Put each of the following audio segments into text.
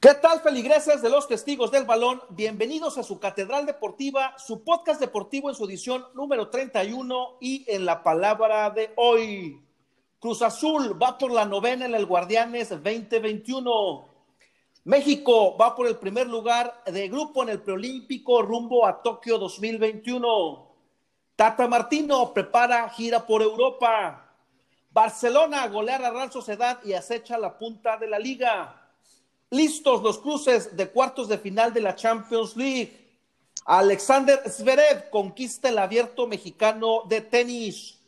¿Qué tal, feligreses de los testigos del balón? Bienvenidos a su Catedral Deportiva, su podcast deportivo en su edición número 31 y en la palabra de hoy. Cruz Azul va por la novena en el Guardianes 2021. México va por el primer lugar de grupo en el preolímpico rumbo a Tokio 2021. Tata Martino prepara gira por Europa. Barcelona golear a Real Sociedad y acecha la punta de la liga. Listos los cruces de cuartos de final de la Champions League. Alexander Zverev conquista el abierto mexicano de tenis.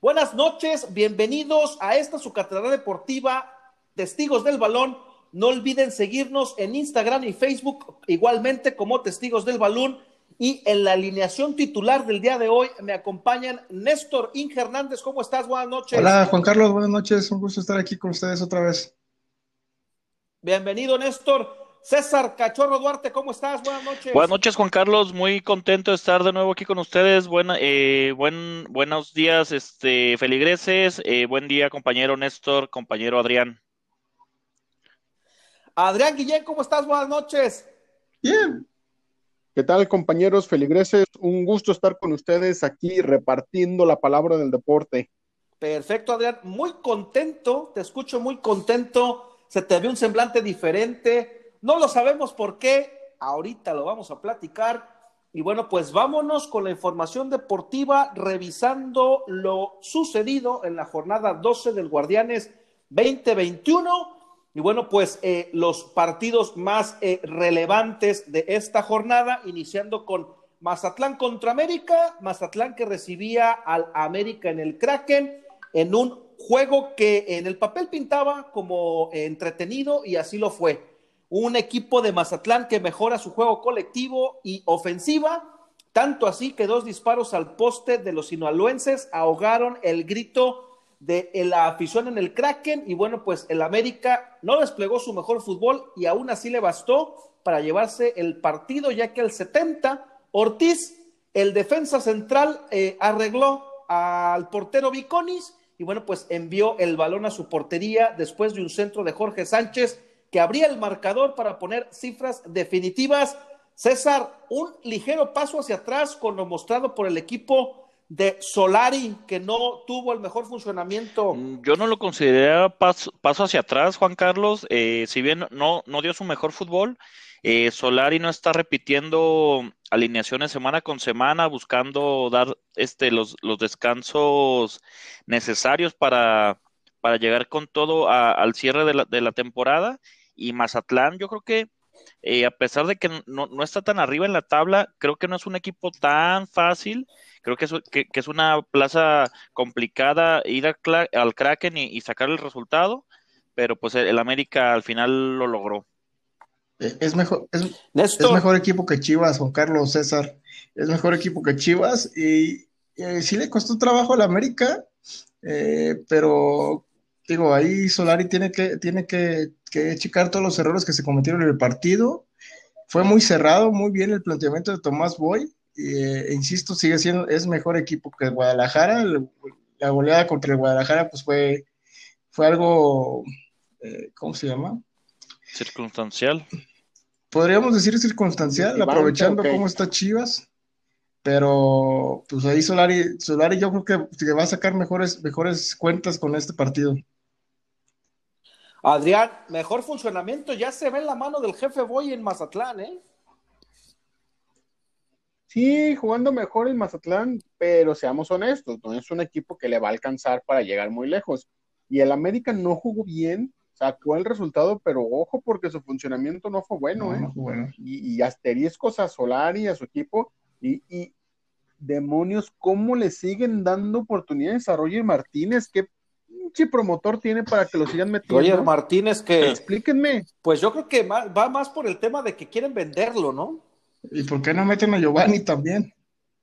Buenas noches, bienvenidos a esta su catedral deportiva, Testigos del Balón. No olviden seguirnos en Instagram y Facebook igualmente como Testigos del Balón. Y en la alineación titular del día de hoy me acompañan Néstor Inge Hernández. ¿Cómo estás? Buenas noches. Hola, Juan Carlos. Buenas noches. Un gusto estar aquí con ustedes otra vez. Bienvenido, Néstor. César Cachorro Duarte, ¿cómo estás? Buenas noches. Buenas noches, Juan Carlos. Muy contento de estar de nuevo aquí con ustedes. Buena, eh, buen, buenos días, este, feligreses. Eh, buen día, compañero Néstor, compañero Adrián. Adrián Guillén, ¿cómo estás? Buenas noches. Bien. ¿Qué tal, compañeros feligreses? Un gusto estar con ustedes aquí repartiendo la palabra del deporte. Perfecto, Adrián. Muy contento, te escucho muy contento se te ve un semblante diferente, no lo sabemos por qué, ahorita lo vamos a platicar. Y bueno, pues vámonos con la información deportiva, revisando lo sucedido en la jornada 12 del Guardianes 2021. Y bueno, pues eh, los partidos más eh, relevantes de esta jornada, iniciando con Mazatlán contra América, Mazatlán que recibía al América en el Kraken en un juego que en el papel pintaba como entretenido y así lo fue. Un equipo de Mazatlán que mejora su juego colectivo y ofensiva, tanto así que dos disparos al poste de los sinaloenses ahogaron el grito de la afición en el Kraken y bueno, pues el América no desplegó su mejor fútbol y aún así le bastó para llevarse el partido ya que el 70 Ortiz, el defensa central, eh, arregló al portero Viconis y bueno, pues envió el balón a su portería después de un centro de Jorge Sánchez que abría el marcador para poner cifras definitivas. César, un ligero paso hacia atrás con lo mostrado por el equipo de Solari, que no tuvo el mejor funcionamiento. Mm, yo no lo consideraba paso, hacia atrás, Juan Carlos. Eh, si bien no, no dio su mejor fútbol, eh, Solari no está repitiendo alineaciones semana con semana, buscando dar este, los, los descansos necesarios para, para llegar con todo al cierre de la, de la temporada. Y Mazatlán, yo creo que eh, a pesar de que no, no, está tan arriba en la tabla, creo que no es un equipo tan fácil. Creo que es, que, es una plaza complicada ir al, Kraken y, sacar el resultado, pero pues el América al final lo logró. Eh, es mejor, es, mejor equipo que Chivas, Juan Carlos César. Es mejor equipo que Chivas y, sí le costó trabajo al América, eh, pero digo, ahí Solari tiene que, tiene que, checar todos los errores que se cometieron en el partido. Fue muy cerrado, muy bien el planteamiento de Tomás Boy. E insisto, sigue siendo, es mejor equipo que Guadalajara. la goleada contra el Guadalajara, pues fue, fue algo, ¿cómo se llama? Circunstancial. Podríamos decir circunstancial, aprovechando cómo está Chivas, pero pues ahí Solari, Solari yo creo que, va a sacar mejores, mejores cuentas con este partido. Adrián, mejor funcionamiento, ya se ve en la mano del jefe Boy en Mazatlán, ¿eh? Sí, jugando mejor en Mazatlán, pero seamos honestos, no es un equipo que le va a alcanzar para llegar muy lejos. Y el América no jugó bien, sacó el resultado, pero ojo porque su funcionamiento no fue bueno, ¿eh? Y, y, asteriscos a Solari, a su equipo, y, y, demonios, ¿cómo le siguen dando oportunidades a Roger Martínez? ¿Qué pinche promotor tiene para que lo sigan metiendo? Roger Martínez que... Explíquenme. Pues yo creo que va más por el tema de que quieren venderlo, ¿no? ¿Y por qué no meten a Giovanni también?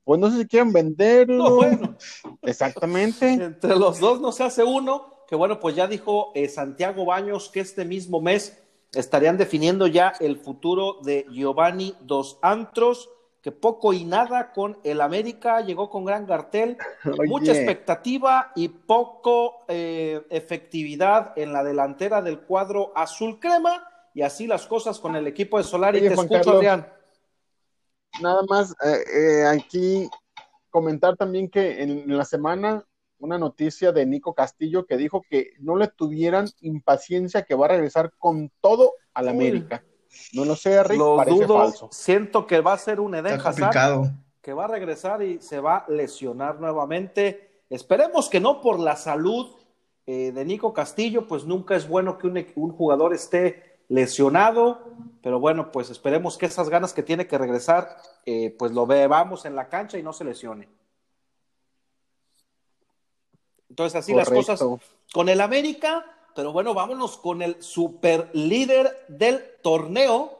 Pues no sé si quieren venderlo. bueno. Exactamente. Entre los dos no se hace uno que bueno, pues ya dijo eh, Santiago Baños que este mismo mes estarían definiendo ya el futuro de Giovanni Dos Antros, que poco y nada con el América, llegó con gran cartel, mucha expectativa y poco eh, efectividad en la delantera del cuadro azul crema, y así las cosas con el equipo de Solari. Te escucho, Adrián. Nada más, eh, eh, aquí comentar también que en la semana una noticia de Nico Castillo que dijo que no le tuvieran impaciencia que va a regresar con todo a la América. No lo sé, Rick, lo parece falso. Siento que va a ser un Eden Hazard que va a regresar y se va a lesionar nuevamente. Esperemos que no por la salud eh, de Nico Castillo, pues nunca es bueno que un, jugador esté lesionado, pero bueno, pues esperemos que esas ganas que tiene que regresar, eh, pues lo veamos en la cancha y no se lesione. Entonces, así las cosas con el América, pero bueno, vámonos con el super líder del torneo.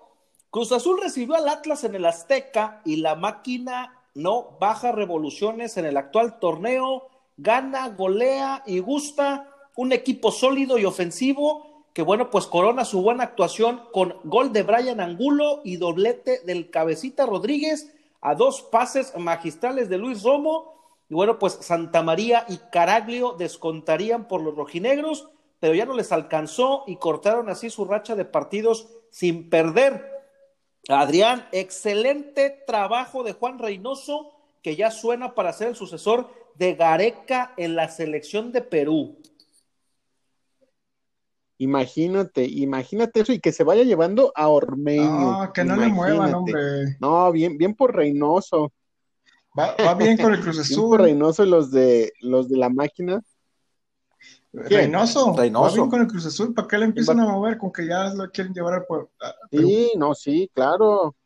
Cruz Azul recibió al Atlas en el Azteca y la máquina no baja revoluciones en el actual torneo, gana, golea y gusta. Un equipo sólido y ofensivo que bueno, pues corona su buena actuación con gol de Brian Angulo y doblete del Cabecita Rodríguez a dos pases magistrales de Luis Romo y bueno, pues Santa María y Caraglio descontarían por los rojinegros, pero ya no les alcanzó y cortaron así su racha de partidos sin perder. Adrián, excelente trabajo de Juan Reynoso, que ya suena para ser el sucesor de Gareca en la selección de Perú. Imagínate, imagínate eso y que se vaya llevando a Ormeño. No, que no le muevan, hombre. No, bien, bien por Reynoso. Va, bien con el Cruz Azul. Reynoso y los de los de la máquina. Reynoso, Va bien con el Cruz Azul. ¿Para qué le empiezan a mover con que ya lo quieren llevar al pueblo? Sí, no, sí, claro.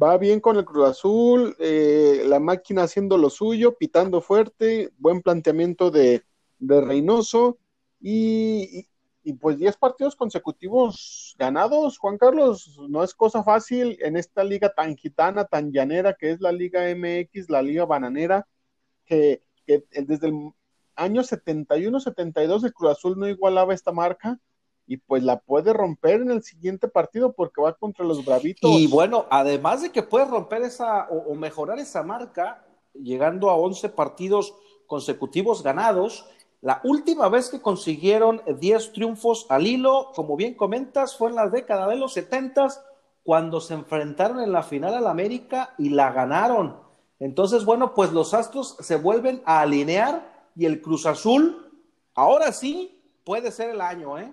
Va bien con el Cruz Azul, eh, la máquina haciendo lo suyo, pitando fuerte, buen planteamiento de, de Reynoso y, pues 10 partidos consecutivos ganados, Juan Carlos, no es cosa fácil en esta liga tan gitana, tan llanera que es la Liga MX, la Liga Bananera, que, desde el año 71-72 el Cruz Azul no igualaba esta marca y pues la puede romper en el siguiente partido porque va contra los Bravitos. Y bueno, además de que puede romper esa o, o mejorar esa marca, llegando a 11 partidos consecutivos ganados, la última vez que consiguieron 10 triunfos al hilo, como bien comentas, fue en la década de los 70 cuando se enfrentaron en la final al América y la ganaron. Entonces, bueno, pues los Astros se vuelven a alinear y el Cruz Azul, ahora sí, puede ser el año, ¿eh?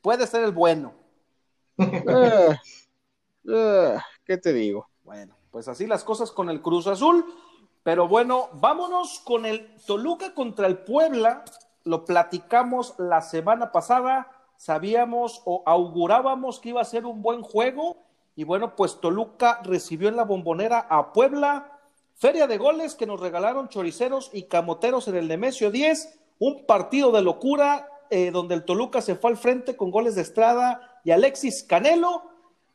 Puede ser el bueno. Eh, eh, ¿Qué te digo? Bueno, pues así las cosas con el Cruz Azul. Pero bueno, vámonos con el Toluca contra el Puebla. Lo platicamos la semana pasada. Sabíamos o augurábamos que iba a ser un buen juego. Y bueno, pues Toluca recibió en la bombonera a Puebla. Feria de goles que nos regalaron choriceros y camoteros en el Nemesio 10. Un partido de locura eh, donde el Toluca se fue al frente con goles de Estrada y Alexis Canelo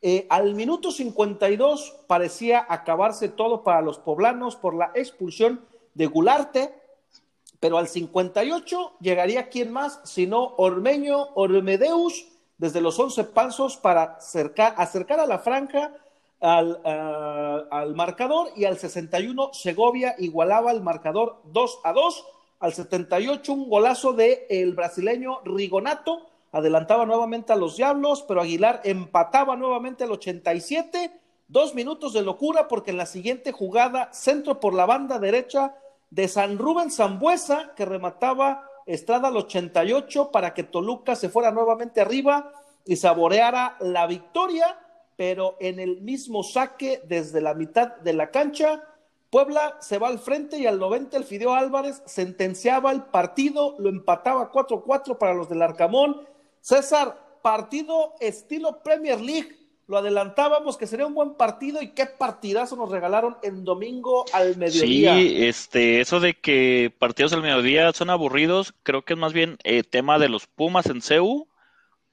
eh, al minuto 52 parecía acabarse todo para los poblanos por la expulsión de Gularte, pero al 58 llegaría quién más, sino Ormeño Ormedeus desde los 11 pasos para acercar, a la franja al, ah, al, marcador y al 61 Segovia igualaba el marcador 2 a 2, al 78 un golazo de el brasileño Rigonato adelantaba nuevamente a los Diablos, pero Aguilar empataba nuevamente al 87. Dos minutos de locura porque en la siguiente jugada, centro por la banda derecha de San Rubén Zambuesa, que remataba Estrada al 88 para que Toluca se fuera nuevamente arriba y saboreara la victoria, pero en el mismo saque desde la mitad de la cancha, Puebla se va al frente y al 90 el Fideo Álvarez sentenciaba el partido, lo empataba 4-4 para los del Arcamón César, partido estilo Premier League. Lo adelantábamos que sería un buen partido y qué partidazo nos regalaron en domingo al mediodía. Sí, este, eso de que partidos al mediodía son aburridos, creo que es más bien eh, tema de los Pumas en CEU,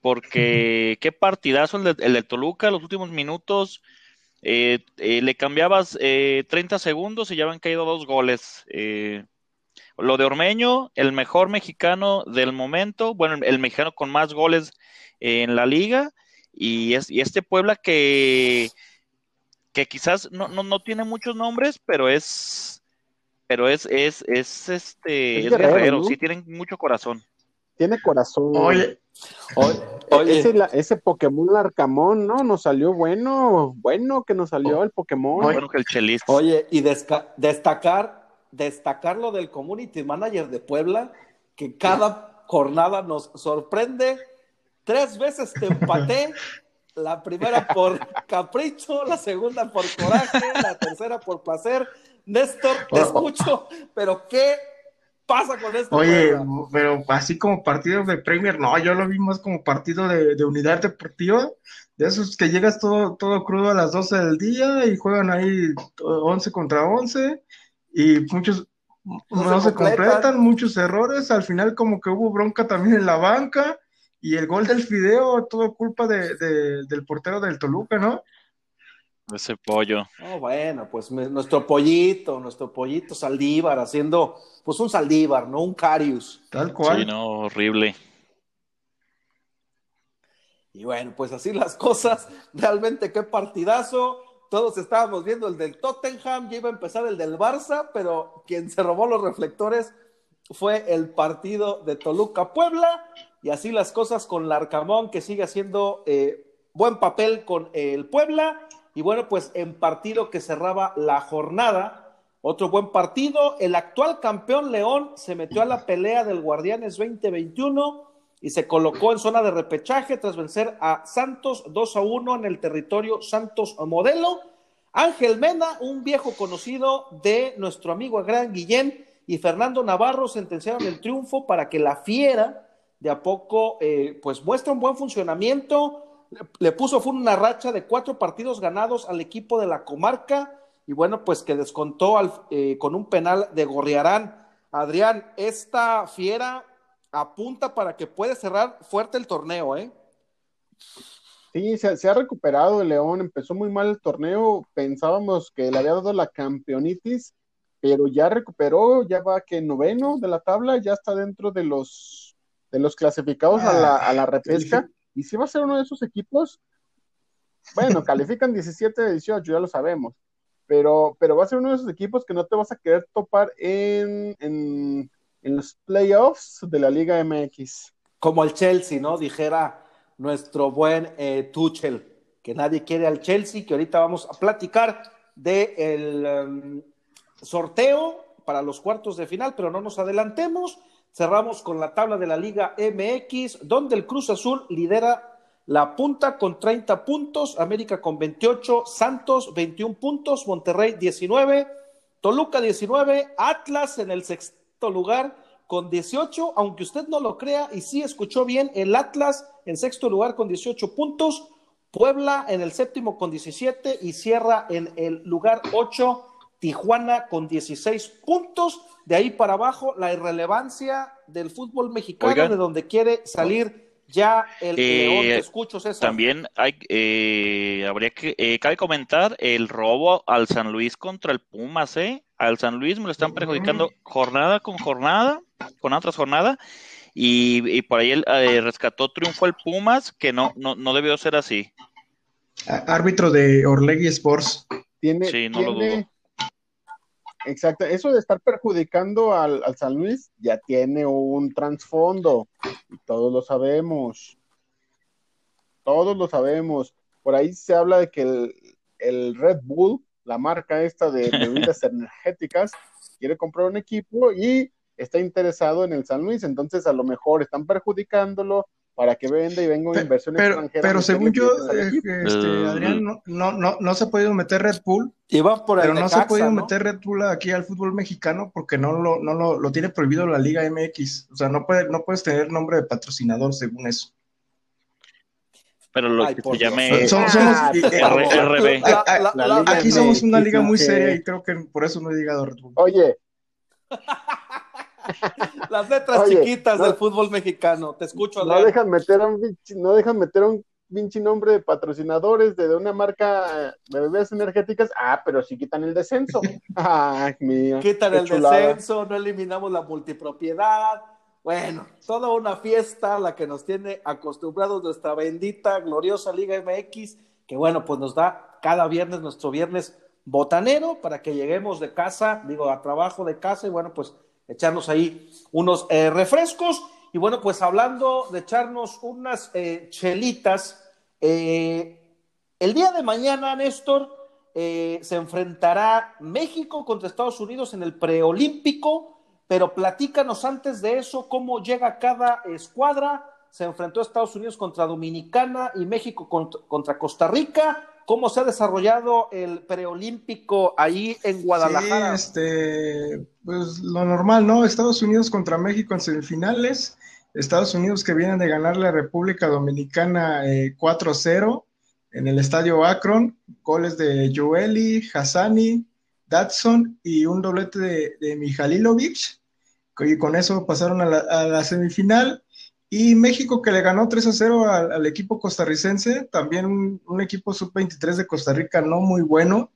porque qué partidazo el de, el de Toluca, los últimos minutos, eh, eh, le cambiabas 30 segundos y ya habían caído dos goles. Lo de Ormeño, el mejor mexicano del momento, bueno, el mexicano con más goles en la liga, y, es, y este Puebla que que quizás no, no, no tiene muchos nombres, pero es, pero es, es, es este, es, guerrero, sí, tienen mucho corazón. Tiene corazón. Oye, oye, Ese, ese, Pokémon Arcamón, ¿no? Nos salió bueno, bueno que nos salió el Pokémon. Bueno que el Chelis. Oye, y destacar, destacar lo del Community Manager de Puebla, que cada jornada nos sorprende. Tres veces te empaté la primera por capricho, la segunda por coraje, la tercera por placer. Néstor, te oh. escucho, pero ¿qué pasa con esto? Oye, pero así como partido de Premier, no, yo lo vi más como partido de, unidad deportiva, de esos que llegas todo, todo crudo a las 12 del día y juegan ahí 11 contra 11 y muchos no, se completan, muchos errores, al final como que hubo bronca también en la banca y el gol del Fideo, todo culpa de, del portero del Toluca, ¿no? Ese pollo. Oh, bueno, pues nuestro pollito, nuestro pollito Saldívar haciendo, pues un Saldívar, ¿no? Un Carius. Tal cual. Sí, no, horrible. Y bueno, pues así las cosas. Realmente qué partidazo. Todos estábamos viendo el del Tottenham, ya iba a empezar el del Barça, pero quien se robó los reflectores fue el partido de Toluca Puebla y así las cosas con Larcamón que sigue haciendo eh, buen papel con el Puebla y bueno pues en partido que cerraba la jornada otro buen partido el actual campeón León se metió a la pelea del Guardianes 2021 y se colocó en zona de repechaje tras vencer a Santos 2 a 1 en el territorio Santos Modelo Ángel Mena un viejo conocido de nuestro amigo Gran Guillén y Fernando Navarro sentenciaron el triunfo para que la Fiera de a poco eh, pues muestra un buen funcionamiento. Le puso fue una racha de cuatro partidos ganados al equipo de la comarca y bueno, pues que descontó al, eh, con un penal de Gorriarán. Adrián, esta Fiera apunta para que puede cerrar fuerte el torneo, ¿eh? Sí, se, se, ha recuperado el León, empezó muy mal el torneo, pensábamos que le había dado la campeonitis pero ya recuperó, ya va que noveno de la tabla, ya está dentro de los de los clasificados a, la, a la repesca. Y si va a ser uno de esos equipos, bueno, califican 17 de 18, ya lo sabemos, pero, pero va a ser uno de esos equipos que no te vas a querer topar en, en, los playoffs de la Liga MX. Como el Chelsea, ¿no? Dijera nuestro buen eh, Tuchel, que nadie quiere al Chelsea, que ahorita vamos a platicar de el, um, sorteo para los cuartos de final, pero no nos adelantemos. Cerramos con la tabla de la Liga MX, donde el Cruz Azul lidera la punta con 30 puntos, América con 28, Santos 21 puntos, Monterrey 19, Toluca 19, Atlas en el sexto lugar con 18, aunque usted no lo crea y sí escuchó bien, el Atlas en sexto lugar con 18 puntos, Puebla en el séptimo con 17 y cierra en el lugar 8 Tijuana con 16 puntos. De ahí para abajo, la irrelevancia del fútbol mexicano, de donde quiere salir ya el eh, León. Te escucho, César. También hay, eh, habría que, eh, cabe comentar el robo al San Luis contra el Pumas, ¿eh? Al San Luis me lo están perjudicando jornada con jornada, con otra jornada. Y, por ahí el, rescató triunfo el Pumas, que no, no, no debió ser así. Árbitro de Orlegui Sports. Tiene, sí, no lo dudo Exacto, eso de estar perjudicando al, San Luis ya tiene un trasfondo, y todos lo sabemos. Todos lo sabemos. Por ahí se habla de que el, Red Bull, la marca esta de bebidas energéticas, quiere comprar un equipo y está interesado en el San Luis, entonces a lo mejor están perjudicándolo para que venda y venga una inversión pero, extranjera. Pero según yo, eh, este, Adrián, no, no, no, se ha podido meter Red Bull. por pero no se ha podido meter Red Bull aquí al fútbol mexicano porque no lo, no lo, lo tiene prohibido la Liga MX. O sea, no, puede, no puedes tener nombre de patrocinador según eso. Pero lo que te llame somos, RB. Aquí somos una liga muy seria y creo que por eso no he llegado a Red Bull. Oye, Las letras chiquitas del fútbol mexicano. Te escucho. No dejan meter un no dejan meter un pinche nombre de patrocinadores de, una marca de bebidas energéticas. Ah, pero sí quitan el descenso. Ay, mía. Quitan el descenso, no eliminamos la multipropiedad. Bueno, toda una fiesta la que nos tiene acostumbrados nuestra bendita, gloriosa Liga MX, que bueno, pues nos da cada viernes, nuestro viernes botanero, para que lleguemos de casa, digo, a trabajo de casa y bueno, pues echarnos ahí unos eh, refrescos. Y bueno, pues hablando de echarnos unas eh, chelitas, eh, el día de mañana, Néstor, se enfrentará México contra Estados Unidos en el preolímpico, pero platícanos antes de eso cómo llega cada escuadra. Se enfrentó Estados Unidos contra Dominicana y México contra Costa Rica cómo se ha desarrollado el preolímpico ahí en Guadalajara. Sí, este, pues lo normal, ¿no? Estados Unidos contra México en semifinales. Estados Unidos que vienen de ganar la República Dominicana 4-0 eh, en el estadio Akron, goles de Joeli, Hassani, Datson y un doblete de, de Mijalilovic, y con eso pasaron a la, semifinal. Y México que le ganó 3 a 0 al, equipo costarricense, también un, equipo sub-23 de Costa Rica no muy bueno.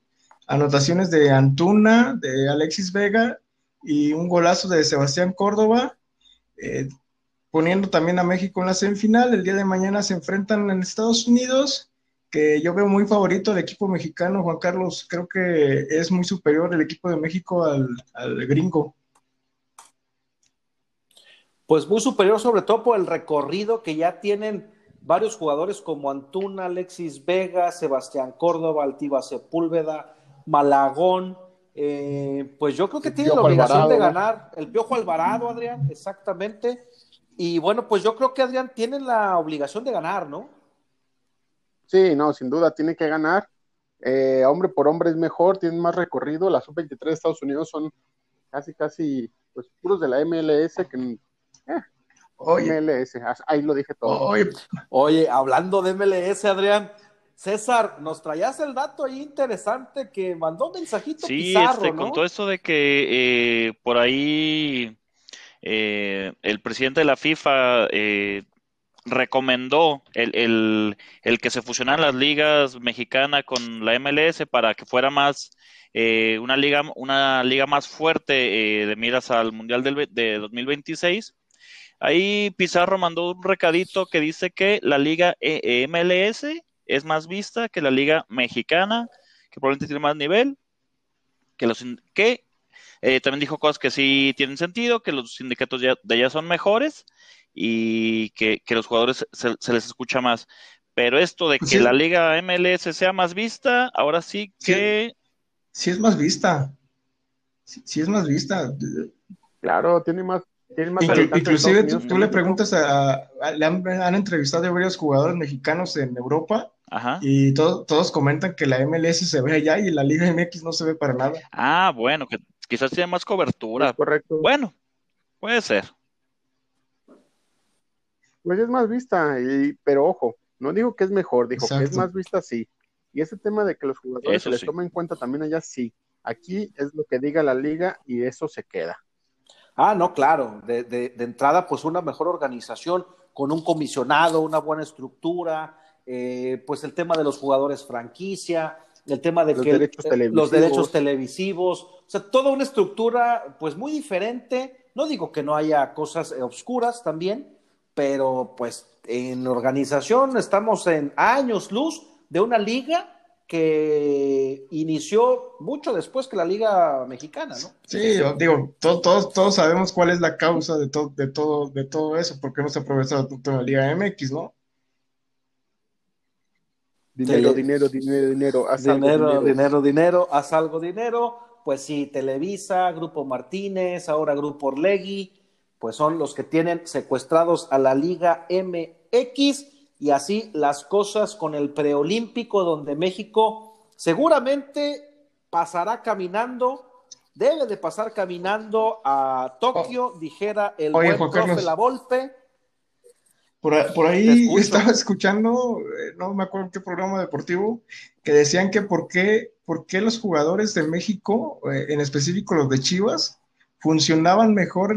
Anotaciones de Antuna, de Alexis Vega y un golazo de Sebastián Córdoba, eh, poniendo también a México en la semifinal. El día de mañana se enfrentan en Estados Unidos, que yo veo muy favorito al equipo mexicano. Juan Carlos, creo que es muy superior el equipo de México al gringo. Pues muy superior, sobre todo por el recorrido que ya tienen varios jugadores como Antuna, Alexis Vega, Sebastián Córdoba, Altiva Sepúlveda, Malagón. Eh, pues yo creo que tiene la obligación de ganar. El Piojo Alvarado, Adrián, exactamente. Y bueno, pues yo creo que Adrián tiene la obligación de ganar, ¿no? Sí, no, sin duda, tiene que ganar. Eh, hombre por hombre es mejor, tiene más recorrido. Las sub-23 de Estados Unidos son casi, casi, pues puros de la MLS que Oye, MLS, ahí lo dije todo. Oye, hablando de MLS, Adrián, César, nos traías el dato ahí interesante que mandó un mensajito sí, este, con todo esto de que eh, por ahí eh, el presidente de la FIFA eh, recomendó el, el, que se fusionaran las ligas mexicana con la MLS para que fuera más una liga una liga más fuerte de miras al mundial del, de 2026 Ahí Pizarro mandó un recadito que dice que la liga e e MLS es más vista que la liga mexicana, que probablemente tiene más nivel, que los que eh, también dijo cosas que sí tienen sentido, que los sindicatos de allá son mejores y que, los jugadores se, les escucha más. Pero esto de que la liga MLS sea más vista, ahora sí que... Sí, es más vista. sí es más vista. Claro, tiene más inclusive tú, le preguntas a, le han, entrevistado a varios jugadores mexicanos en Europa y todos comentan que la MLS se ve allá y la Liga MX no se ve para nada. Ah, bueno, que quizás tiene más cobertura. correcto. Bueno, puede ser. Pues es más vista, y, pero ojo, no digo que es mejor, dijo que es más vista, sí. Y ese tema de que los jugadores se les toma en cuenta también allá, sí. Aquí es lo que diga la liga y eso se queda. Ah, no, claro, de, de, entrada, pues una mejor organización con un comisionado, una buena estructura, eh, pues el tema de los jugadores franquicia, el tema de los derechos eh, los derechos televisivos, o sea, toda una estructura pues muy diferente. No digo que no haya cosas eh, obscuras también, pero pues en organización estamos en años luz de una liga que inició mucho después que la Liga Mexicana, ¿no? Sí, digo, todos, todos sabemos cuál es la causa de, todo de, todo, de todo eso, porque no se aprovecha tanto en la Liga MX, ¿no? Dinero, dinero, dinero, dinero, haz dinero, algo, dinero, dinero, dinero, haz algo, dinero. Pues sí, Televisa, Grupo Martínez, ahora Grupo Orlegui, pues son los que tienen secuestrados a la Liga MX y así las cosas con el preolímpico donde México seguramente pasará caminando, debe de pasar caminando a Tokio, oh. dijera el buen profe La Volpe. Por, ahí estaba escuchando, eh, no me acuerdo qué programa deportivo, que decían que por qué, por qué los jugadores de México, eh, en específico los de Chivas, funcionaban mejor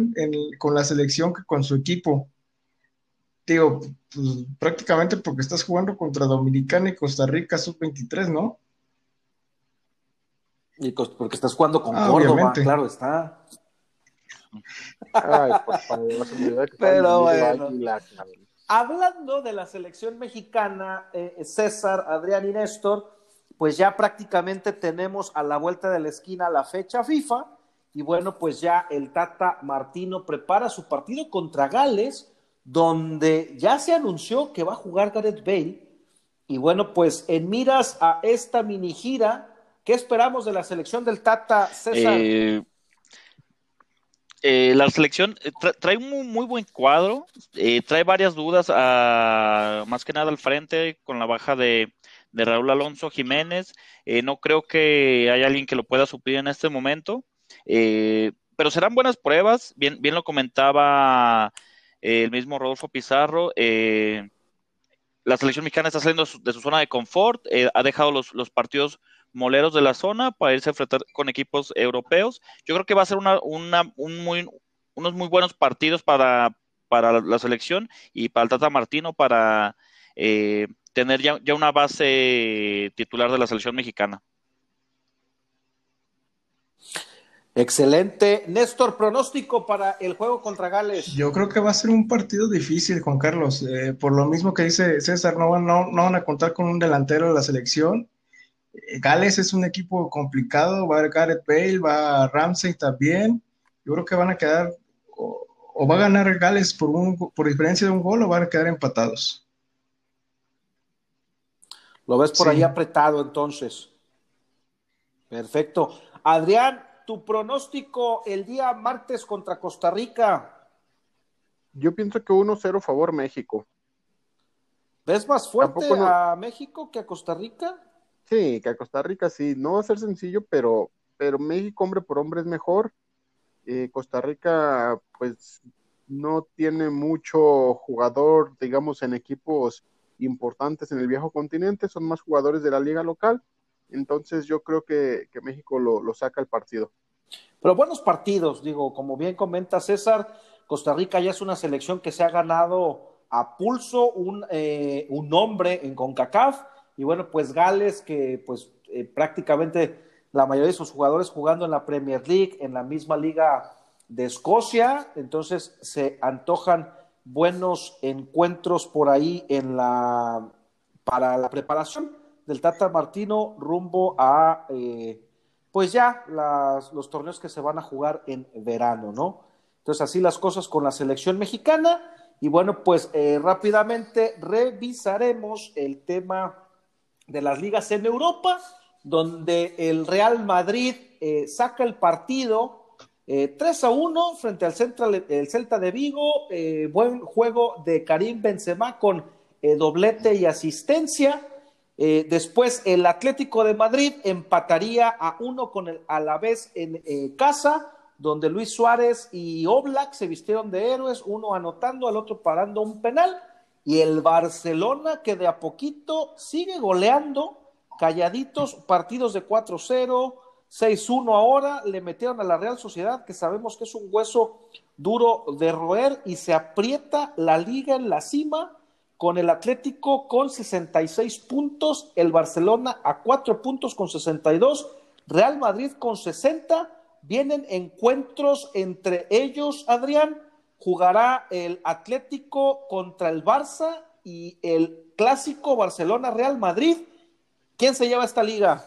con la selección que con su equipo digo, pues, prácticamente porque estás jugando contra Dominicana y Costa Rica sub-23, ¿no? Y porque estás jugando con ah, Córdoba, claro está. Ay, por favor, Pero bueno. Hablando de la selección mexicana, eh, César, Adrián y Néstor, pues ya prácticamente tenemos a la vuelta de la esquina la fecha FIFA y bueno, pues ya el Tata Martino prepara su partido contra Gales, donde ya se anunció que va a jugar Gareth Bale. Y bueno, pues en miras a esta mini gira, ¿qué esperamos de la selección del Tata César? Eh, eh, la selección eh, trae un muy, buen cuadro, trae varias dudas, más que nada al frente con la baja de, de Raúl Alonso Jiménez. no creo que haya alguien que lo pueda suplir en este momento. Pero serán buenas pruebas, bien, bien lo comentaba eh, el mismo Rodolfo Pizarro. Eh, la selección mexicana está saliendo de su, zona de confort, ha dejado los, partidos moleros de la zona para irse a enfrentar con equipos europeos. Yo creo que va a ser una, un muy, unos muy buenos partidos para, para la selección y para el Tata Martino para tener ya, ya una base titular de la selección mexicana. Excelente. Néstor, pronóstico para el juego contra Gales. Yo creo que va a ser un partido difícil, Juan Carlos. Eh, por lo mismo que dice César, no, no, van a contar con un delantero de la selección. Eh, Gales es un equipo complicado. Va a Gareth Bale, va a Ramsey también. Yo creo que van a quedar, o, va a ganar Gales por, un, por diferencia de un gol, o van a quedar empatados. Lo ves por ahí apretado entonces. Perfecto. Adrián, tu pronóstico el día martes contra Costa Rica. Yo pienso que 1-0 favor México. ¿Ves más fuerte a México que a Costa Rica? Sí, que a Costa Rica sí. No va a ser sencillo, pero, pero México hombre por hombre es mejor. Eh, Costa Rica, pues, no tiene mucho jugador, digamos, en equipos importantes en el viejo continente. Son más jugadores de la liga local. Entonces yo creo que, México lo, saca el partido. Pero buenos partidos, digo, como bien comenta César, Costa Rica ya es una selección que se ha ganado a pulso un, eh, un nombre en CONCACAF. Y bueno, pues Gales que pues eh, prácticamente la mayoría de sus jugadores jugando en la Premier League, en la misma liga de Escocia, entonces se antojan buenos encuentros por ahí en la para la preparación del Tata Martino rumbo a, eh, pues ya, los torneos que se van a jugar en verano, ¿no? Entonces, así las cosas con la selección mexicana. Y bueno, pues eh, rápidamente revisaremos el tema de las ligas en Europa, donde el Real Madrid eh, saca el partido 3 a 1 frente al el Celta de Vigo. buen juego de Karim Benzema con doblete y asistencia. Eh, después el Atlético de Madrid empataría a uno con el Alavés en eh, casa, donde Luis Suárez y Oblak se vistieron de héroes, uno anotando, al otro parando un penal. Y el Barcelona que de a poquito sigue goleando, calladitos, partidos de 4-0, 6-1 ahora, le metieron a la Real Sociedad, que sabemos que es un hueso duro de roer y se aprieta la liga en la cima con el Atlético con 66 puntos, el Barcelona a 4 puntos con 62, Real Madrid con 60. Vienen encuentros entre ellos, Adrián. Jugará el Atlético contra el Barça y el clásico Barcelona-Real Madrid. ¿Quién se lleva esta liga?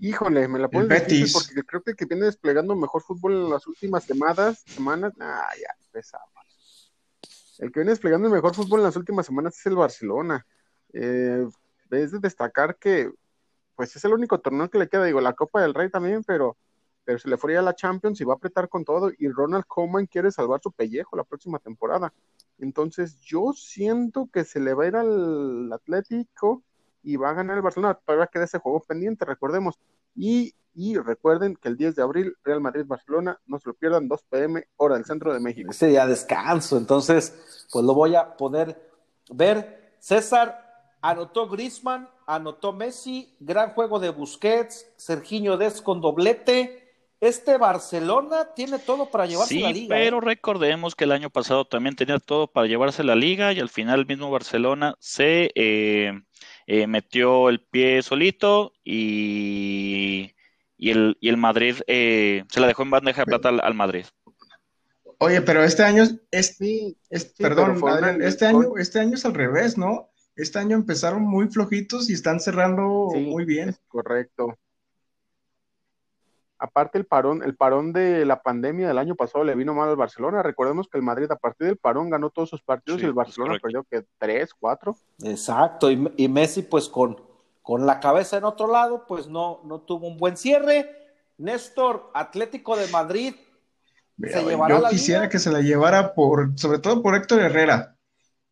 Híjole, me la pones difícil porque creo que, que viene desplegando mejor fútbol en las últimas semanas. semanas. Ah, ya, pesaba. El que viene desplegando el mejor fútbol en las últimas semanas es el Barcelona. Eh, es de destacar que, pues es el único torneo que le queda, digo, la Copa del Rey también, pero, pero se le fue a la Champions y va a apretar con todo. Y Ronald Koeman quiere salvar su pellejo la próxima temporada. Entonces, yo siento que se le va a ir al Atlético y va a ganar el Barcelona. Todavía queda ese juego pendiente, recordemos. Y y recuerden que el 10 de abril, Real Madrid-Barcelona, no se lo pierdan, 2 pm, hora del centro de México. Ese día descanso, entonces, pues lo voy a poder ver. César anotó Grisman, anotó Messi, gran juego de Busquets, Serginho Des con doblete. Este Barcelona tiene todo para llevarse la liga. Pero ¿eh? recordemos que el año pasado también tenía todo para llevarse la liga y al final el mismo Barcelona se eh, eh, metió el pie solito y y el, y el Madrid eh, se la dejó en bandeja de plata al, Madrid. Oye, pero este año es, es perdón, este año, este año es al revés, ¿no? este año empezaron muy flojitos y están cerrando muy bien. correcto. Aparte el parón, el parón de la pandemia del año pasado le vino mal al Barcelona. Recordemos que el Madrid a partir del parón ganó todos sus partidos y el Barcelona perdió que tres, cuatro. Exacto, y, Messi pues con, con la cabeza en otro lado, pues no, no tuvo un buen cierre. Néstor, Atlético de Madrid, yo quisiera que se la llevara por, sobre todo por Héctor Herrera,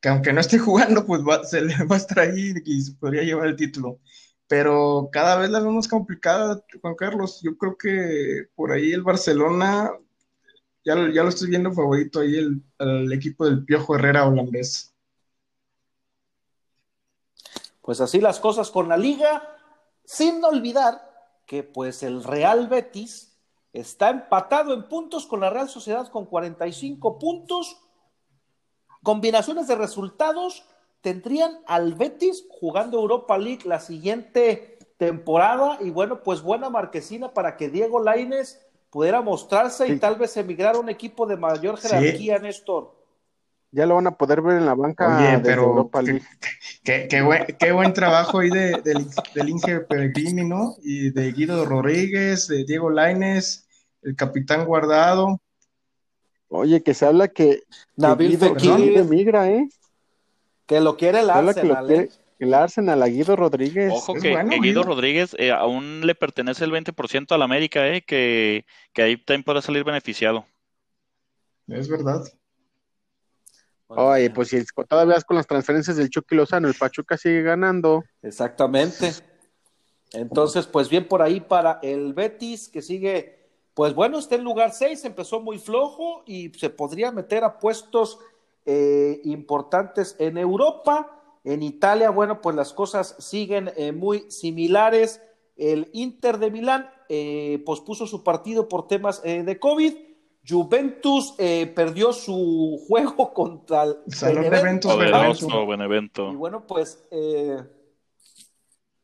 que aunque no esté jugando, pues va, se le va a estar ahí y se podría llevar el título. Pero cada vez la vemos complicada, Juan Carlos. Yo creo que por ahí el Barcelona, ya, ya lo estoy viendo favorito ahí el, el equipo del Piojo Herrera holandés. Pues así las cosas con la liga, sin olvidar que pues el Real Betis Está empatado en puntos con la Real Sociedad con 45 puntos. Combinaciones de resultados tendrían al Betis jugando Europa League la siguiente temporada y bueno, pues buena marquesina para que Diego Laines pudiera mostrarse y tal vez emigrar a un equipo de mayor jerarquía, Néstor. Ya lo van a poder ver en la banca de Europa League. Qué, buen, trabajo ahí de, del Inge Pellegrini, ¿no? Y de Guido Rodríguez, de Diego Laines, el capitán guardado. Oye, que se habla que Nabil Fekir migra, ¿eh? Que lo quiere el Arsenal. ¿eh? el Arsenal, a Guido Rodríguez. Ojo que, Guido Rodríguez eh, aún le pertenece el 20% al América, ¿eh? Que, que ahí también podrá salir beneficiado. Es verdad. Oye, pues si todavía con las transferencias del Chucky Lozano, el Pachuca sigue ganando. Exactamente. Entonces, pues bien por ahí para el Betis, que sigue pues bueno, está en lugar 6, empezó muy flojo y se podría meter a puestos eh, importantes en Europa. En Italia, bueno, pues las cosas siguen eh, muy similares. El Inter de Milán eh, pospuso su partido por temas de COVID. Juventus perdió su juego contra el Benevento. Benevento. Y bueno, pues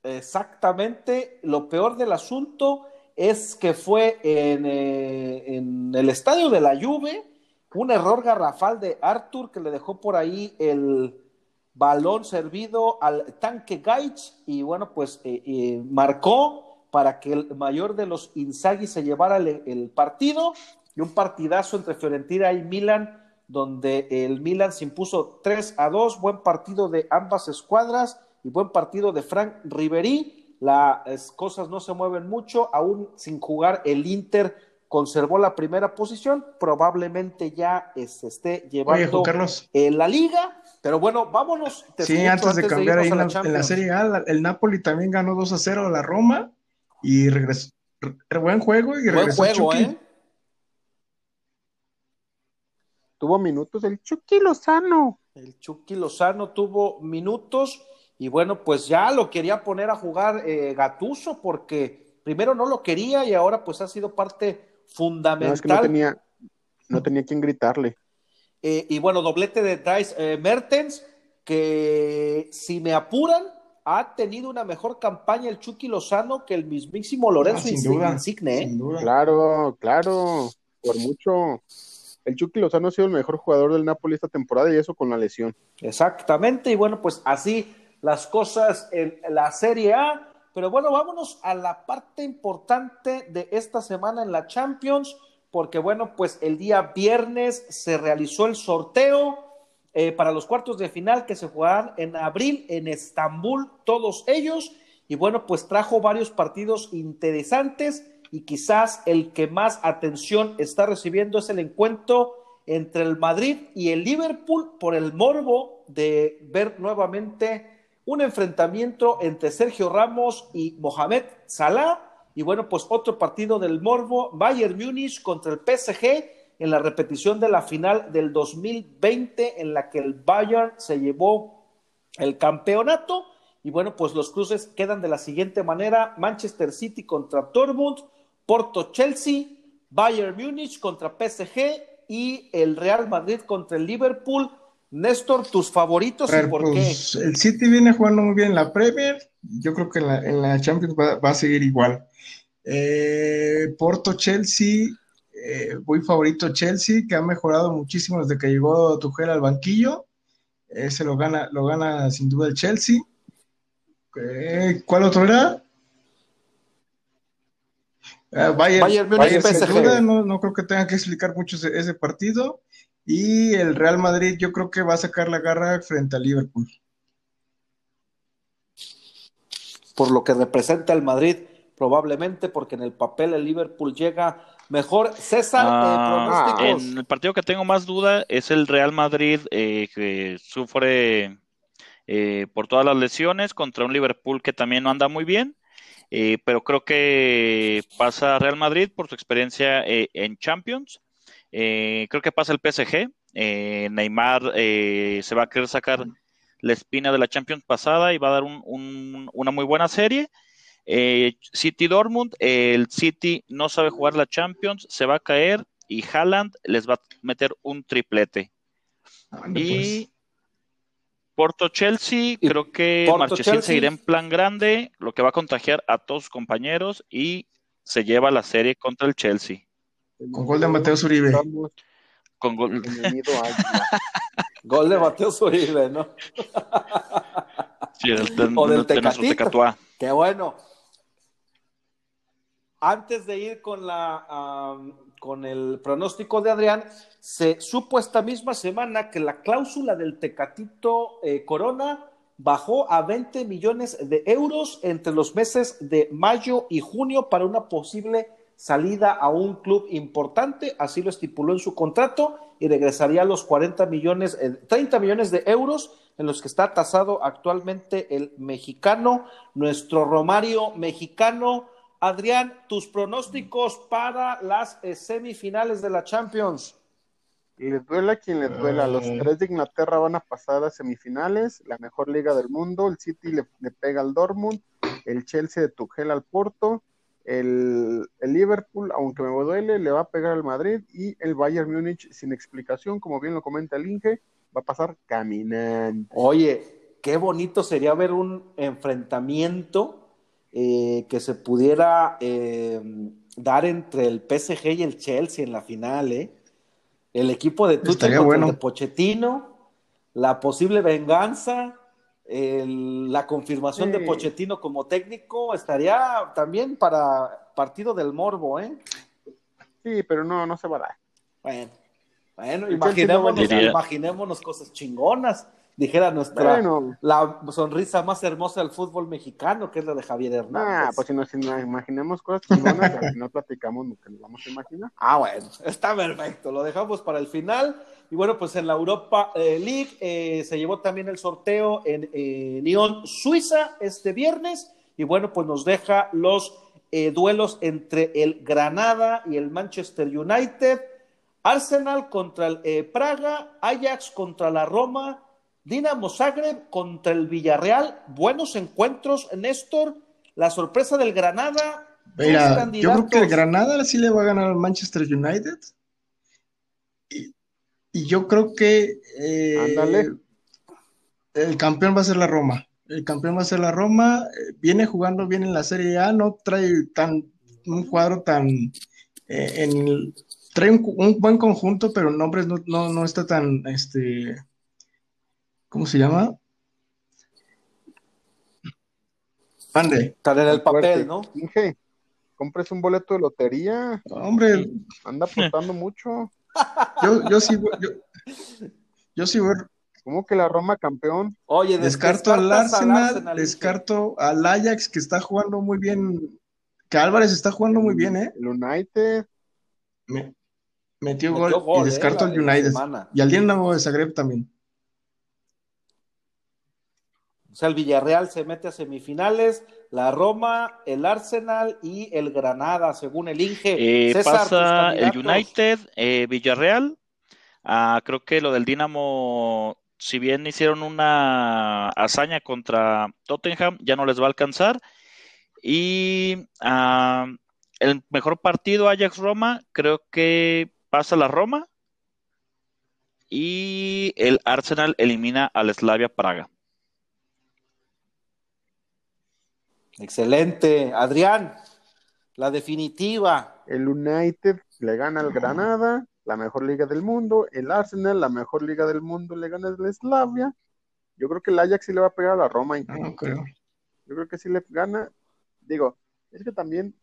exactamente lo peor del asunto es que fue eh, en, el estadio de la Juve un error garrafal de Arthur que le dejó por ahí el balón servido al tanque Gaich y bueno, pues eh, eh, marcó para que el mayor de los Inzaghi se llevara el, partido. Y un partidazo entre Fiorentina y Milan donde el Milan se impuso 3 a 2, buen partido de ambas escuadras y buen partido de Frank Ribery. Las cosas no se mueven mucho, aún sin jugar el Inter conservó la primera posición, probablemente ya se esté llevando en la liga, pero bueno, vámonos. sí, antes, de cambiar ahí en la, Serie A, el Napoli también ganó 2 a 0 a la Roma y regresó, buen juego y buen juego, ¿eh? Tuvo minutos el Chucky Lozano. El Chucky Lozano tuvo minutos y bueno, pues ya lo quería poner a jugar eh, Gatuso porque primero no lo quería y ahora pues ha sido parte fundamental. No, es que no tenía, no tenía quien gritarle. Eh, y bueno, doblete de Dice eh, Mertens, que si me apuran, ha tenido una mejor campaña el Chucky Lozano que el mismísimo Lorenzo ah, Insigne. Claro, claro, por mucho. El Chucky Lozano ha sido el mejor jugador del Napoli esta temporada y eso con la lesión. Exactamente, y bueno, pues así las cosas en la Serie A. Pero bueno, vámonos a la parte importante de esta semana en la Champions, porque bueno, pues el día viernes se realizó el sorteo eh, para los cuartos de final que se jugarán en abril en Estambul, todos ellos. Y bueno, pues trajo varios partidos interesantes y quizás el que más atención está recibiendo es el encuentro entre el Madrid y el Liverpool por el morbo de ver nuevamente un enfrentamiento entre Sergio Ramos y Mohamed Salah. Y bueno, pues otro partido del Morbo, Bayern Múnich contra el PSG en la repetición de la final del 2020 en la que el Bayern se llevó el campeonato. Y bueno, pues los cruces quedan de la siguiente manera: Manchester City contra Dortmund, Porto Chelsea, Bayern Múnich contra PSG y el Real Madrid contra el Liverpool. Néstor, tus favoritos y por pues, El City viene jugando muy bien en la Premier. Yo creo que en la, Champions va, a seguir igual. Eh, Porto Chelsea, eh, muy favorito Chelsea, que ha mejorado muchísimo desde que llegó Tuchel al banquillo. ese lo gana, lo gana sin duda el Chelsea. ¿Cuál otro era? Uh, Bayern, no, no, creo que tenga que explicar mucho ese, partido. Y el Real Madrid, yo creo que va a sacar la garra frente al Liverpool. Por lo que representa el Madrid, probablemente, porque en el papel el Liverpool llega mejor. César, eh, ah, En el partido que tengo más duda es el Real Madrid, eh, que sufre eh, por todas las lesiones contra un Liverpool que también no anda muy bien. Eh, pero creo que pasa Real Madrid por su experiencia eh, en Champions. Eh, creo que pasa el PSG. Neymar se va a querer sacar la espina de la Champions pasada y va a dar una muy buena serie. City Dortmund, el City no sabe jugar la Champions, se va a caer y Haaland les va a meter un triplete. y pues. Porto Chelsea, creo que Marchesín seguirá en plan grande, lo que va a contagiar a todos sus compañeros y se lleva la serie contra el Chelsea. Con gol de Mateo Zuribe. Con gol. gol de Mateo Zuribe, ¿no? sí, el, o del Tecatuá. Qué bueno. Antes de ir con la con el pronóstico de Adrián, se supo esta misma semana que la cláusula del Tecatito eh, Corona bajó a 20 millones de euros entre los meses de mayo y junio para una posible salida a un club importante, así lo estipuló en su contrato y regresaría a los 40 millones, 30 eh, millones de euros en los que está tasado actualmente el mexicano, nuestro Romario mexicano Adrián, tus pronósticos para las eh, semifinales de la Champions. Le duela quien le duela. Los ah. tres de Inglaterra van a pasar a semifinales, la mejor liga del mundo. El City le, pega al Dortmund, el Chelsea de Tuchel al Porto, el, Liverpool, aunque me duele, le va a pegar al Madrid y el Bayern Múnich sin explicación, como bien lo comenta el Inge, va a pasar caminando. Oye, qué bonito sería ver un enfrentamiento eh, que se pudiera eh, dar entre el PSG y el Chelsea en la final, ¿eh? El equipo de Tuchel contra de Pochettino, la posible venganza, la confirmación de Pochettino como técnico, estaría también para partido del morbo, ¿eh? Sí, pero no, no se va a dar. Bueno, bueno, imaginémonos cosas chingonas dijera nuestra la sonrisa más hermosa del fútbol mexicano, que es la de Javier Hernández. Ah, pues si nos, imaginemos cosas al final platicamos que nos vamos a imaginar. Ah, bueno, está perfecto, lo dejamos para el final. Y bueno, pues en la Europa eh, League eh, se llevó también el sorteo en eh, Lyon, Suiza, este viernes. Y bueno, pues nos deja los duelos entre el Granada y el Manchester United. Arsenal contra el Praga, Ajax contra la Roma, Dinamo Zagreb contra el Villarreal, buenos encuentros, Néstor, la sorpresa del Granada. Mira, yo creo que el Granada sí le va a ganar al Manchester United. Y, yo creo que eh, el campeón va a ser la Roma. El campeón va a ser la Roma. Eh, viene jugando bien en la Serie A, no trae tan un cuadro tan eh, trae un, buen conjunto, pero en nombres no, no, no está tan este ¿Cómo se llama? Pande. Están en el papel, ¿no? Inge, compres un boleto de lotería. Hombre. Anda apostando mucho. Yo, yo sí, yo, yo sí voy. ¿Cómo que la Roma campeón? Oye, descarto al Arsenal, descarto al Ajax que está jugando muy bien, que Álvarez está jugando muy bien, ¿eh? El United. metió, gol, y descarto al eh, United. Y al Dinamo de Zagreb también. O sea, el Villarreal se mete a semifinales, la Roma, el Arsenal y el Granada, según el Inge. Eh, pasa el United, eh, Villarreal. Ah, creo que lo del Dinamo, si bien hicieron una hazaña contra Tottenham, ya no les va a alcanzar. Y ah, el mejor partido Ajax-Roma, creo que pasa la Roma. Y el Arsenal elimina al Slavia Praga. Excelente. Adrián, la definitiva. El United le gana al Granada, la mejor liga del mundo, el Arsenal, la mejor liga del mundo, le gana el Slavia. Yo creo que el Ajax sí le va a pegar a la Roma. No, creo. Yo creo que sí le gana. Digo, es que también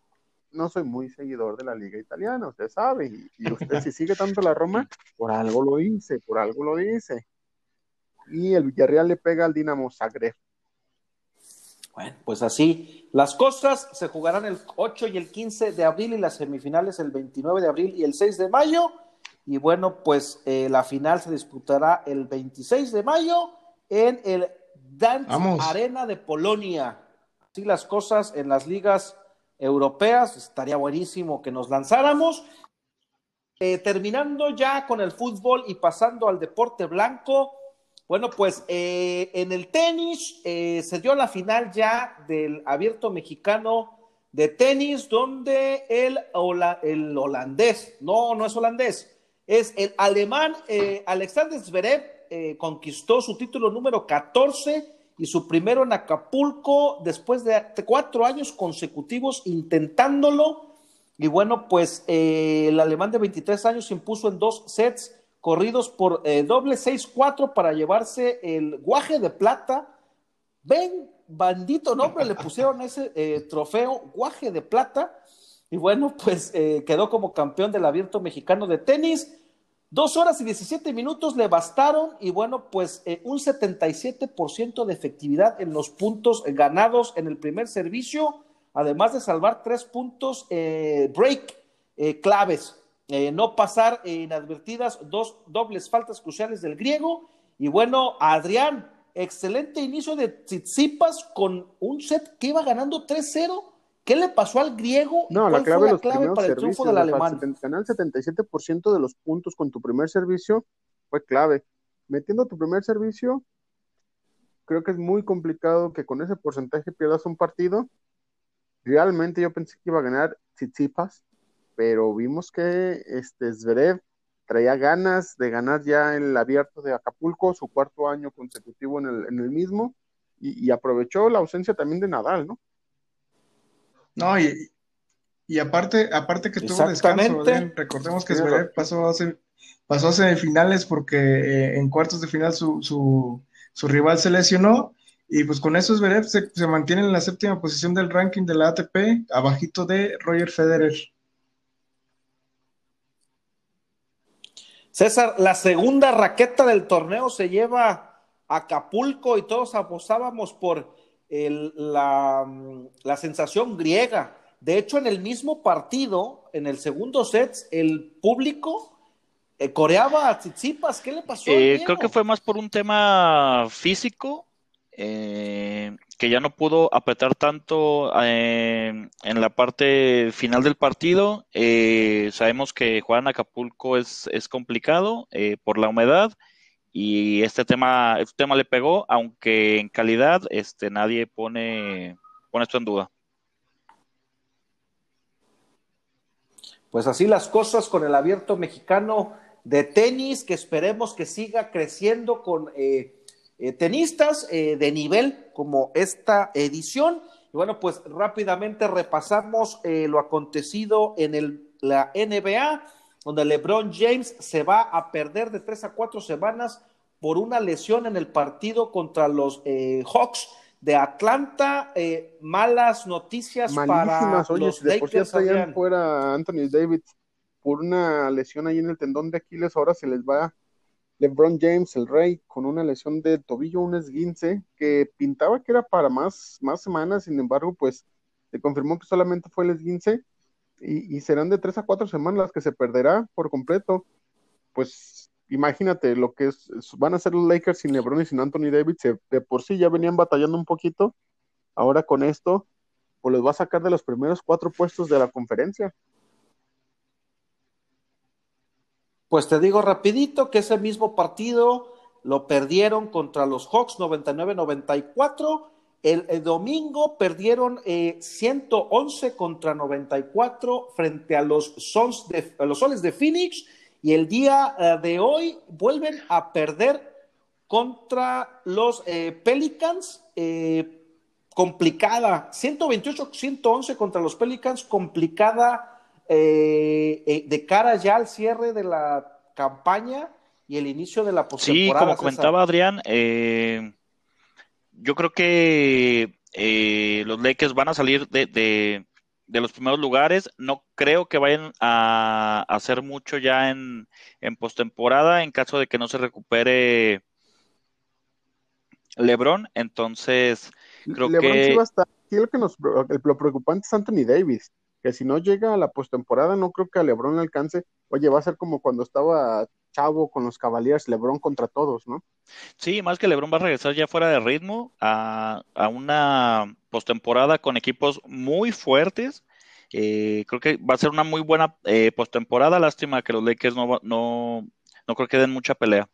no soy muy seguidor de la liga italiana, usted sabe, y, y usted si sigue tanto la Roma, por algo lo dice, por algo lo dice. Y el Villarreal le pega al Dinamo Zagreb. Bueno, pues así las cosas se jugarán el 8 y el 15 de abril y las semifinales el 29 de abril y el 6 de mayo. Y bueno, pues eh, la final se disputará el 26 de mayo en el Dance Arena de Polonia. Así las cosas en las ligas europeas, estaría buenísimo que nos lanzáramos. Eh, terminando ya con el fútbol y pasando al deporte blanco, bueno, pues eh, en el tenis eh, se dio la final ya del abierto mexicano de tenis, donde el, el holandés, no, no es holandés, es el alemán eh, Alexander Zverev conquistó su título número 14 y su primero en Acapulco después de cuatro años consecutivos intentándolo. Y bueno, pues el alemán de 23 años impuso en dos sets corridos por eh, doble 6-4 para llevarse el guaje de plata. Ven, bandito nombre, le pusieron ese eh, trofeo, guaje de plata. Y bueno, pues eh, quedó como campeón del abierto mexicano de tenis. Dos horas y 17 minutos le bastaron y bueno, pues un 77% de efectividad en los puntos ganados en el primer servicio, además de salvar tres puntos break claves. Eh, no pasar inadvertidas dos dobles faltas cruciales del griego. Y bueno, Adrián, excelente inicio de Tsitsipas con un set que iba ganando 3-0. ¿Qué le pasó al griego? No, la clave, para el triunfo del alemán. Ganar el 77% de los puntos con tu primer servicio fue clave. Metiendo tu primer servicio, creo que es muy complicado que con ese porcentaje pierdas un partido. Realmente yo pensé que iba a ganar Tsitsipas, pero vimos que este Zverev traía ganas de ganar ya el abierto de Acapulco, su cuarto año consecutivo en el, en el mismo, y, aprovechó la ausencia también de Nadal, ¿no? No, y, y aparte, aparte que tuvo descanso, recordemos que Zverev pasó a, pasó a semifinales porque eh, en cuartos de final su, su, su, rival se lesionó, y pues con eso Zverev se, se mantiene en la séptima posición del ranking de la ATP, abajito de Roger Federer. César, la segunda raqueta del torneo se lleva a Acapulco y todos apostábamos por la, sensación griega. De hecho, en el mismo partido, en el segundo set, el público eh, coreaba a Tsitsipas. ¿Qué le pasó? Eh, creo que fue más por un tema físico. Eh, que ya no pudo apretar tanto eh, en la parte final del partido. Eh, sabemos que jugar en Acapulco es, es complicado por la humedad y este tema, este tema le pegó, aunque en calidad este, nadie pone, pone esto en duda. Pues así las cosas con el abierto mexicano de tenis, que esperemos que siga creciendo con eh, tenistas eh, de nivel como esta edición. Y bueno, pues rápidamente repasamos eh, lo acontecido en el, la NBA, donde LeBron James se va a perder de tres a cuatro semanas por una lesión en el partido contra los Hawks de Atlanta. malas noticias para los de por sí fuera Anthony Davis por una lesión ahí en el tendón de Aquiles, ahora se les va LeBron James, el rey, con una lesión de tobillo, un esguince, que pintaba que era para más, más semanas, sin embargo, pues se confirmó que solamente fue el esguince y, serán de tres a cuatro semanas las que se perderá por completo. Pues imagínate lo que es, van a ser los Lakers sin LeBron y sin Anthony Davis, de por sí ya venían batallando un poquito, ahora con esto, pues los va a sacar de los primeros cuatro puestos de la conferencia. Pues te digo rapidito que ese mismo partido lo perdieron contra los Hawks 99-94. El, domingo perdieron 111 eh, contra 94 frente a los, Sons de, los Soles de Phoenix y el día eh, de hoy vuelven a perder contra los eh, Pelicans. complicada, 128-111 contra los Pelicans, complicada eh, eh, de cara ya al cierre de la campaña y el inicio de la postemporada. Sí, como comentaba Adrián, eh, yo creo que los Lakers van a salir de, de, los primeros lugares. No creo que vayan a, hacer mucho ya en, en postemporada en caso de que no se recupere LeBron. Entonces, creo que. lo que nos lo preocupante es Anthony Davis, que si no llega a la postemporada, no creo que a LeBron le alcance. Oye, va a ser como cuando estaba Chavo con los Cavaliers, LeBron contra todos, ¿no? Sí, más que LeBron va a regresar ya fuera de ritmo a, una postemporada con equipos muy fuertes. Eh, creo que va a ser una muy buena eh, postemporada. Lástima que los Lakers no, no, no creo que den mucha pelea.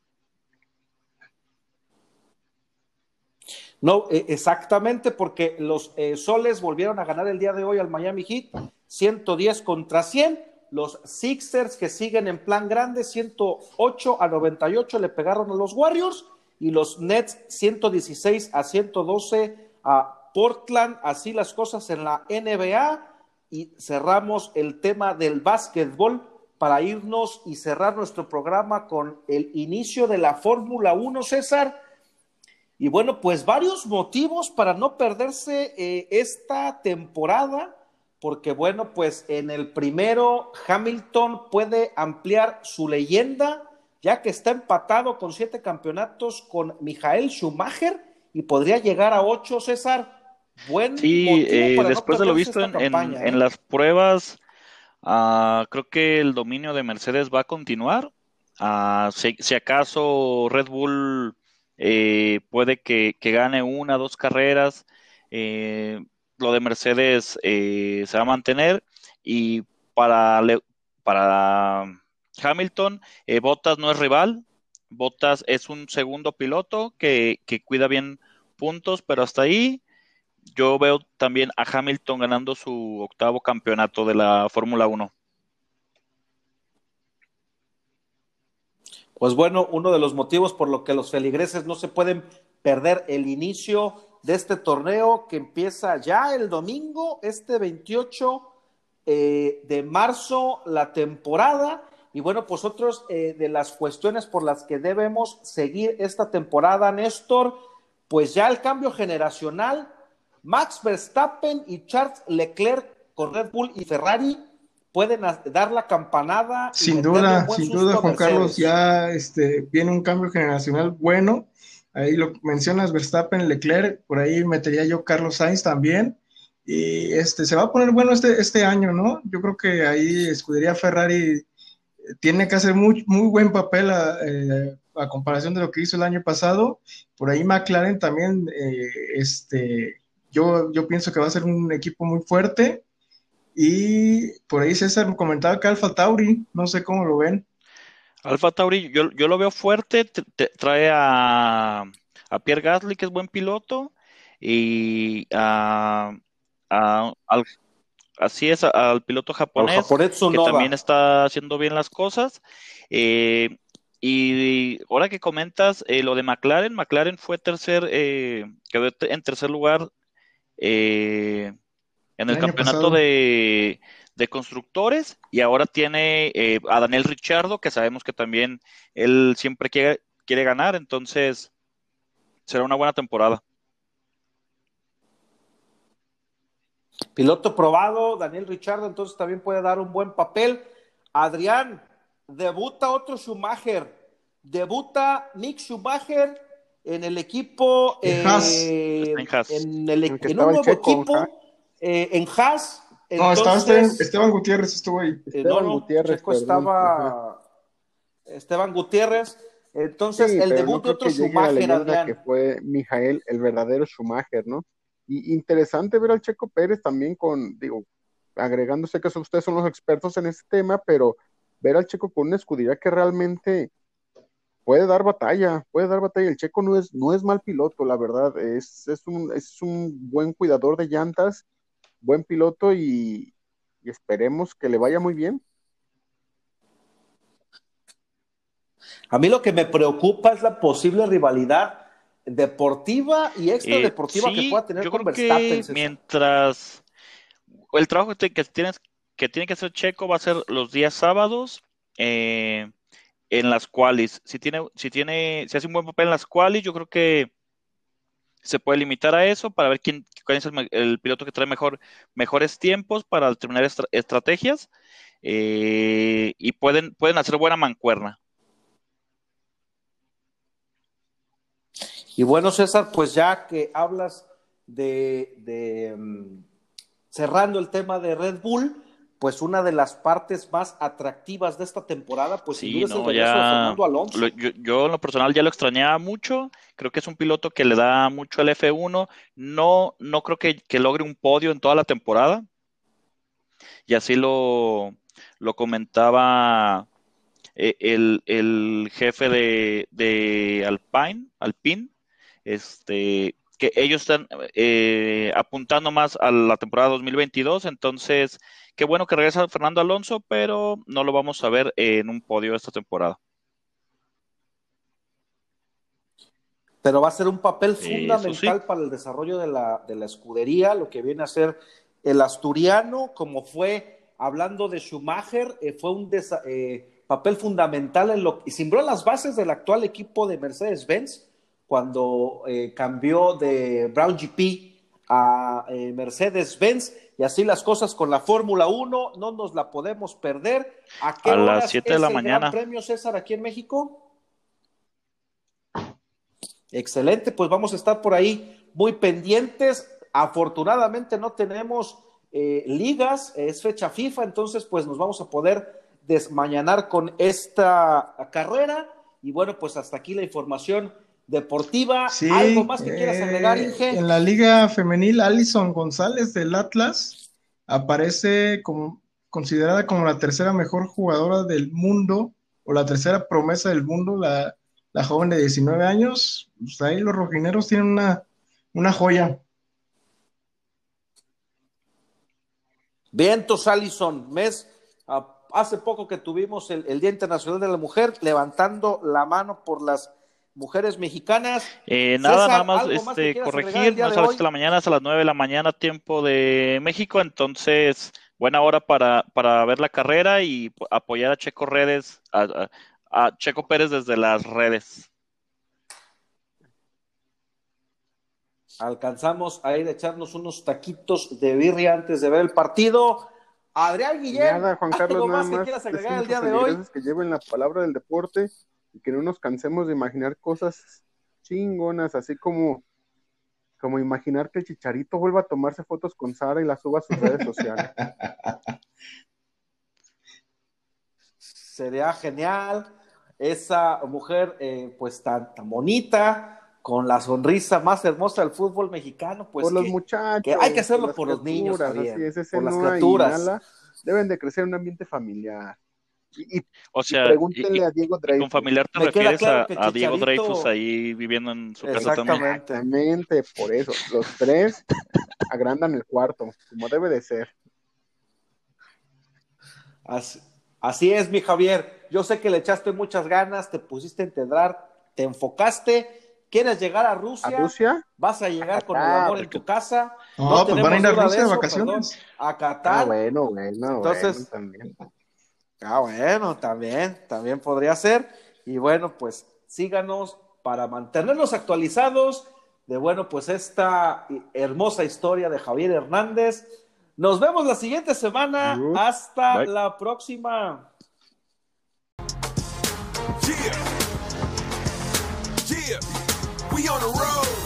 No, e, exactamente, porque los eh, Soles volvieron a ganar el día de hoy al Miami Heat, 110 contra 100. Los Sixers que siguen en plan grande, 108 a 98 le pegaron a los Warriors y los Nets 116 a 112 a Portland. Así las cosas en la NBA y cerramos el tema del básquetbol para irnos y cerrar nuestro programa con el inicio de la Fórmula 1, César y bueno, pues varios motivos para no perderse eh, esta temporada, porque bueno, pues en el primero Hamilton puede ampliar su leyenda, ya que está empatado con siete campeonatos con Michael Schumacher y podría llegar a ocho, César. Buen sí, eh, después de lo visto en, ¿eh? las pruebas, ah, creo que el dominio de Mercedes va a continuar. Ah, si acaso Red Bull eh, puede que, gane una, dos carreras, eh, lo de Mercedes eh, se va a mantener y para, para Hamilton, Bottas no es rival, Bottas es un segundo piloto que, que cuida bien puntos, pero hasta ahí yo veo también a Hamilton ganando su octavo campeonato de la Fórmula 1. Pues bueno, uno de los motivos por lo que los feligreses no se pueden perder el inicio de este torneo que empieza ya el domingo, este 28 eh, de marzo, la temporada. Y bueno, pues otros eh, de las cuestiones por las que debemos seguir esta temporada, Néstor, pues ya el cambio generacional, Max Verstappen y Charles Leclerc con Red Bull y Ferrari pueden dar la campanada. Sin duda, sin duda, Juan Carlos, ya este, viene un cambio generacional bueno. Ahí lo mencionas Verstappen, Leclerc, por ahí metería yo Carlos Sainz también. Y este, se va a poner bueno este, este año, ¿no? Yo creo que ahí Escudería Ferrari tiene que hacer muy, muy buen papel a, eh, a, comparación de lo que hizo el año pasado. Por ahí McLaren también, eh, este, yo, yo pienso que va a ser un equipo muy fuerte y por ahí César me comentaba que Alfa Tauri, no sé cómo lo ven. Alfa Tauri, yo, lo veo fuerte, trae a, a, Pierre Gasly, que es buen piloto, y a, al, así es, al piloto japonés, que también está haciendo bien las cosas. Eh, y ahora que comentas eh, lo de McLaren, McLaren fue tercer, eh, quedó en tercer lugar eh, en el, campeonato de, constructores y ahora tiene eh, a Daniel Richardo, que sabemos que también él siempre quiere, quiere ganar, entonces será una buena temporada. Piloto probado, Daniel Richardo, entonces también puede dar un buen papel. Adrián, debuta otro Schumacher, debuta Nick Schumacher en el equipo, en, eh, en, el, en un nuevo equipo eh, en Haas. No, estaba Esteban, Gutiérrez, estuvo ahí. Eh, Esteban Gutiérrez. estaba Esteban Gutiérrez. Entonces, el debut de otro Schumacher, que fue Mijael, el verdadero Schumacher, ¿no? Y interesante ver al Checo Pérez también con, digo, agregándose que ustedes son los expertos en este tema, pero ver al Checo con una escudería que realmente puede dar batalla, puede dar batalla. El Checo no es, no es mal piloto, la verdad, es, es, un, es un buen cuidador de llantas buen piloto y, esperemos que le vaya muy bien. A mí lo que me preocupa es la posible rivalidad deportiva y extra deportiva que pueda tener con Verstappen. mientras el trabajo que tienes que tiene que ser Checo va a ser los días sábados eh, en las cuales si tiene, si tiene, si hace un buen papel en las cuales, yo creo que se puede limitar a eso para ver quién, es el, piloto que trae mejor, mejores tiempos para determinar estrategias eh, y pueden, pueden hacer buena mancuerna. Y bueno, César, pues ya que hablas de, mm, cerrando el tema de Red Bull, pues una de las partes más atractivas de esta temporada, pues sí, es el de Fernando Alonso. yo, en lo personal ya lo extrañaba mucho, creo que es un piloto que le da mucho al F1, no, no creo que, logre un podio en toda la temporada, y así lo, lo comentaba eh, el, jefe de, de Alpine, Alpine, este, que ellos están eh, apuntando más a la temporada 2022, entonces qué bueno que regresa Fernando Alonso, pero no lo vamos a ver en un podio esta temporada. Pero va a ser un papel fundamental para el desarrollo de la, de la escudería, lo que viene a ser el asturiano, como fue, hablando de Schumacher, eh, fue un eh, papel fundamental en lo y simbró las bases del actual equipo de Mercedes-Benz cuando eh, cambió de Brown GP a eh, Mercedes-Benz y así las cosas con la Fórmula 1 no nos la podemos perder. ¿A, qué a las 7 de la mañana. premio César aquí en México? Excelente, pues vamos a estar por ahí muy pendientes. Afortunadamente no tenemos eh, ligas, es fecha FIFA, entonces pues nos vamos a poder desmañanar con esta carrera. Y bueno, pues hasta aquí la información deportiva. ¿Algo más que quieras agregar, eh, Inge? En la Liga Femenil, Alison González del Atlas aparece como considerada como la tercera mejor jugadora del mundo o la tercera promesa del mundo, la, joven de 19 años. Pues ahí los rojineros tienen una, una joya. Vientos, Alison, mes. Hace poco que tuvimos el Día Internacional de la Mujer, levantando la mano por las mujeres mexicanas. Eh, nada, nada más, este, corregir, no es a las de la mañana, es a las 9 de la mañana, tiempo de México, entonces buena hora para, para ver la carrera y apoyar a Checo Redes, a, Checo Pérez desde las redes. Alcanzamos a ir a echarnos unos taquitos de birria antes de ver el partido. Adrián Guillén, nada, Juan Carlos, nada más que quieras agregar el día de hoy? Que lleven la palabra del deporte y que no nos cansemos de imaginar cosas chingonas, así como, como imaginar que el chicharito vuelva a tomarse fotos con Sara y las suba a sus redes sociales. Sería genial. Esa mujer, eh, pues tan, tan bonita, con la sonrisa más hermosa del fútbol mexicano, pues por los muchachos, que hay que hacerlo por, los niños, así es, por las criaturas. deben de crecer en un ambiente familiar. Y, o sea, pregúntenle a Diego Dreyfus. Con familiar te refieres a, Diego Dreyfus ahí viviendo en su casa también. Exactamente, por eso. Los tres agrandan el cuarto, como debe de ser. Así, es, mi Javier. Yo sé que le echaste muchas ganas, te pusiste a entender, te enfocaste. ¿Quieres llegar a Rusia? ¿A Rusia? Vas a llegar con el amor en tu casa. No, pues van a ir a Rusia de vacaciones. a Qatar. Ah, bueno, bueno. Entonces, también Ah, bueno, también, también podría ser. Y bueno, pues síganos para mantenernos actualizados de, bueno, pues esta hermosa historia de Javier Hernández. Nos vemos la siguiente semana. Hasta la próxima. Yeah. Yeah. We on the road. Come on.